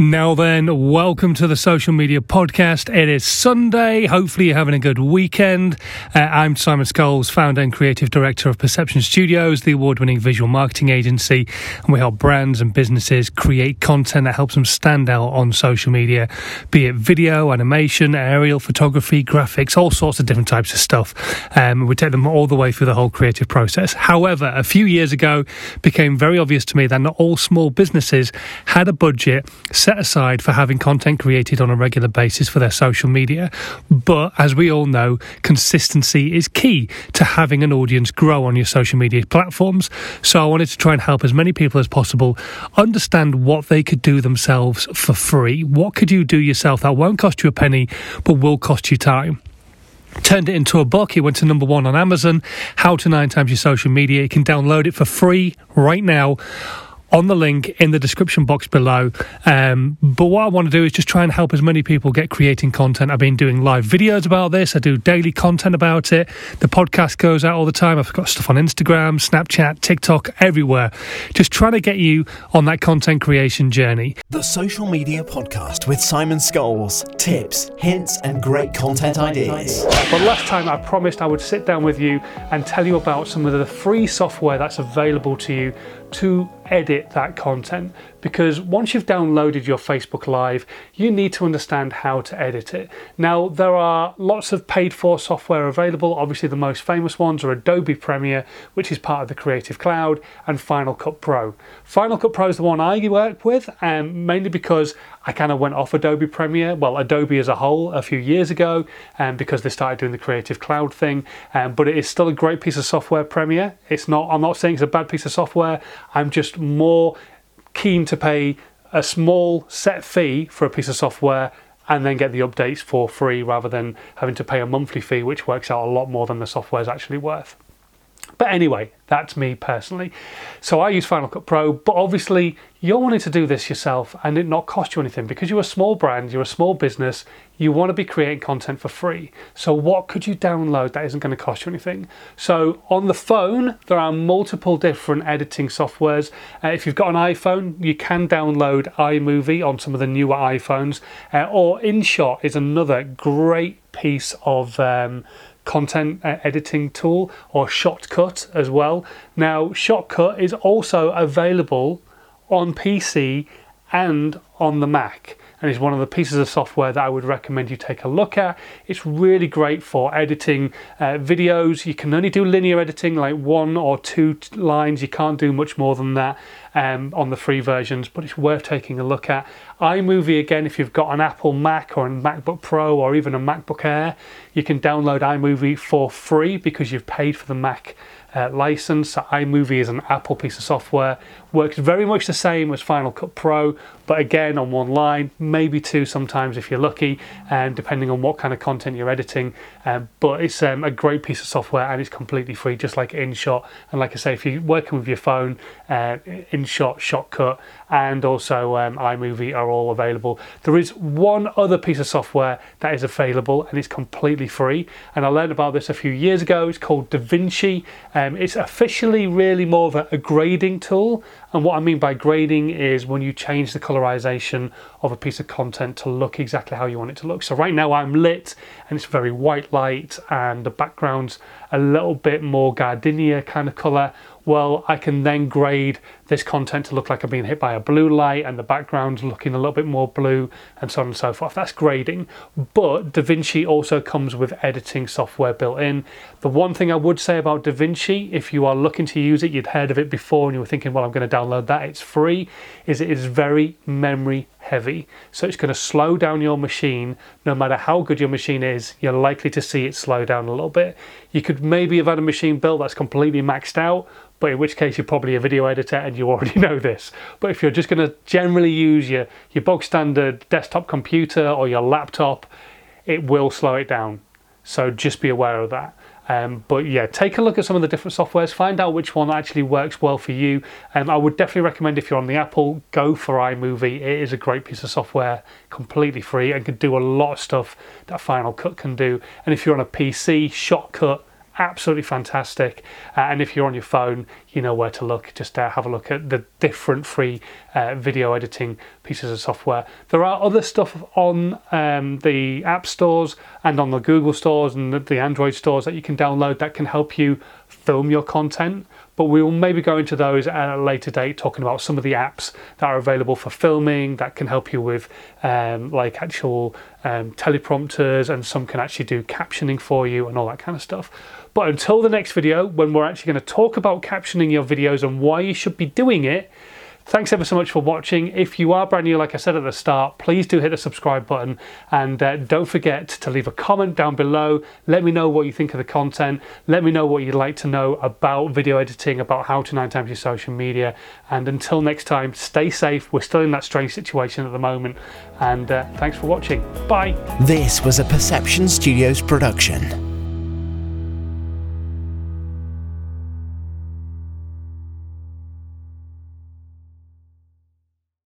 Now then, welcome to the Social Media Podcast. It is Sunday. Hopefully, you're having a good weekend. Uh, I'm Simon Scholes, founder and creative director of Perception Studios, the award winning visual marketing agency. And we help brands and businesses create content that helps them stand out on social media, be it video, animation, aerial photography, graphics, all sorts of different types of stuff. Um, we take them all the way through the whole creative process. However, a few years ago, became very obvious to me that not all small businesses had a budget aside for having content created on a regular basis for their social media. But as we all know, consistency is key to having an audience grow on your social media platforms. So I wanted to try and help as many people as possible understand what they could do themselves for free. What could you do yourself that won't cost you a penny, but will cost you time? turned it into a book. It went to number one on Amazon. How to Nine Times Your Social Media. You can download it for free right now on the link in the description box below. Um, but what I want to do is just try and help as many people get creating content. I've been doing live videos about this, I do daily content about it. The podcast goes out all the time. I've got stuff on Instagram, Snapchat, TikTok, everywhere. Just trying to get you on that content creation journey. The Social Media Podcast with Simon Scholes. Tips, hints, and great content ideas. But last time I promised I would sit down with you and tell you about some of the free software that's available to you to edit that content because once you've downloaded your Facebook Live, you need to understand how to edit it. Now, there are lots of paid for software available. Obviously, the most famous ones are Adobe Premiere, which is part of the Creative Cloud, and Final Cut Pro. Final Cut Pro is the one I work with, and um, mainly because I kind of went off Adobe Premiere, well, Adobe as a whole, a few years ago, and um, because they started doing the Creative Cloud thing. Um, but it is still a great piece of software, Premiere. It's not. I'm not saying it's a bad piece of software. I'm just more keen to pay a small set fee for a piece of software and then get the updates for free rather than having to pay a monthly fee, which works out a lot more than the software is actually worth. But anyway, that's me personally. So I use Final Cut Pro, but obviously you're wanting to do this yourself and it not cost you anything because you're a small brand, you're a small business, you want to be creating content for free. So what could you download that isn't going to cost you anything? So on the phone, there are multiple different editing softwares. Uh, if you've got an iPhone, you can download iMovie on some of the newer iPhones, uh, or InShot is another great piece of um, content uh, editing tool or Shotcut as well. Now, Shotcut is also available on PC and on the Mac and is one of the pieces of software that I would recommend you take a look at. It's really great for editing uh, videos. You can only do linear editing, like one or two lines. You can't do much more than that um, on the free versions, but it's worth taking a look at. iMovie, again, if you've got an Apple Mac or a MacBook Pro or even a MacBook Air, you can download iMovie for free because you've paid for the Mac uh, license. So iMovie is an Apple piece of software, works very much the same as Final Cut Pro, but again on one line, maybe two sometimes if you're lucky, um, depending on what kind of content you're editing. Um, but it's um, a great piece of software and it's completely free, just like InShot. And like I say, if you're working with your phone, uh, Shot, shotcut, and also um, iMovie are all available. There is one other piece of software that is available and it's completely free. And I learned about this a few years ago. It's called DaVinci. Um, it's officially really more of a, a grading tool. And what I mean by grading is when you change the colorization of a piece of content to look exactly how you want it to look. So right now I'm lit and it's very white light and the background's a little bit more gardenia kind of color well, I can then grade this content to look like I'm being hit by a blue light and the background's looking a little bit more blue and so on and so forth. That's grading. But DaVinci also comes with editing software built in. The one thing I would say about DaVinci, if you are looking to use it, you'd heard of it before and you were thinking, well, I'm going to download that, it's free, is it is very memory heavy. So it's going to slow down your machine. No matter how good your machine is, you're likely to see it slow down a little bit. You could maybe have had a machine built that's completely maxed out, but in which case you're probably a video editor and you already know this. But if you're just going to generally use your, your bog standard desktop computer or your laptop, it will slow it down. So just be aware of that. Um, but yeah, take a look at some of the different softwares, find out which one actually works well for you. Um, I would definitely recommend if you're on the Apple, go for iMovie. It is a great piece of software, completely free, and can do a lot of stuff that Final Cut can do. And if you're on a PC, Shotcut absolutely fantastic. Uh, and if you're on your phone, you know where to look. Just uh, have a look at the different free uh, video editing pieces of software. There are other stuff on um, the app stores and on the Google stores and the, the Android stores that you can download that can help you film your content but we will maybe go into those at a later date, talking about some of the apps that are available for filming that can help you with um, like actual um, teleprompters, and some can actually do captioning for you and all that kind of stuff. But until the next video, when we're actually going to talk about captioning your videos and why you should be doing it, Thanks ever so much for watching. If you are brand new, like I said at the start, please do hit the subscribe button and uh, don't forget to leave a comment down below. Let me know what you think of the content. Let me know what you'd like to know about video editing, about how to nine times your social media. And until next time, stay safe. We're still in that strange situation at the moment. And uh, thanks for watching. Bye. This was a Perception Studios production.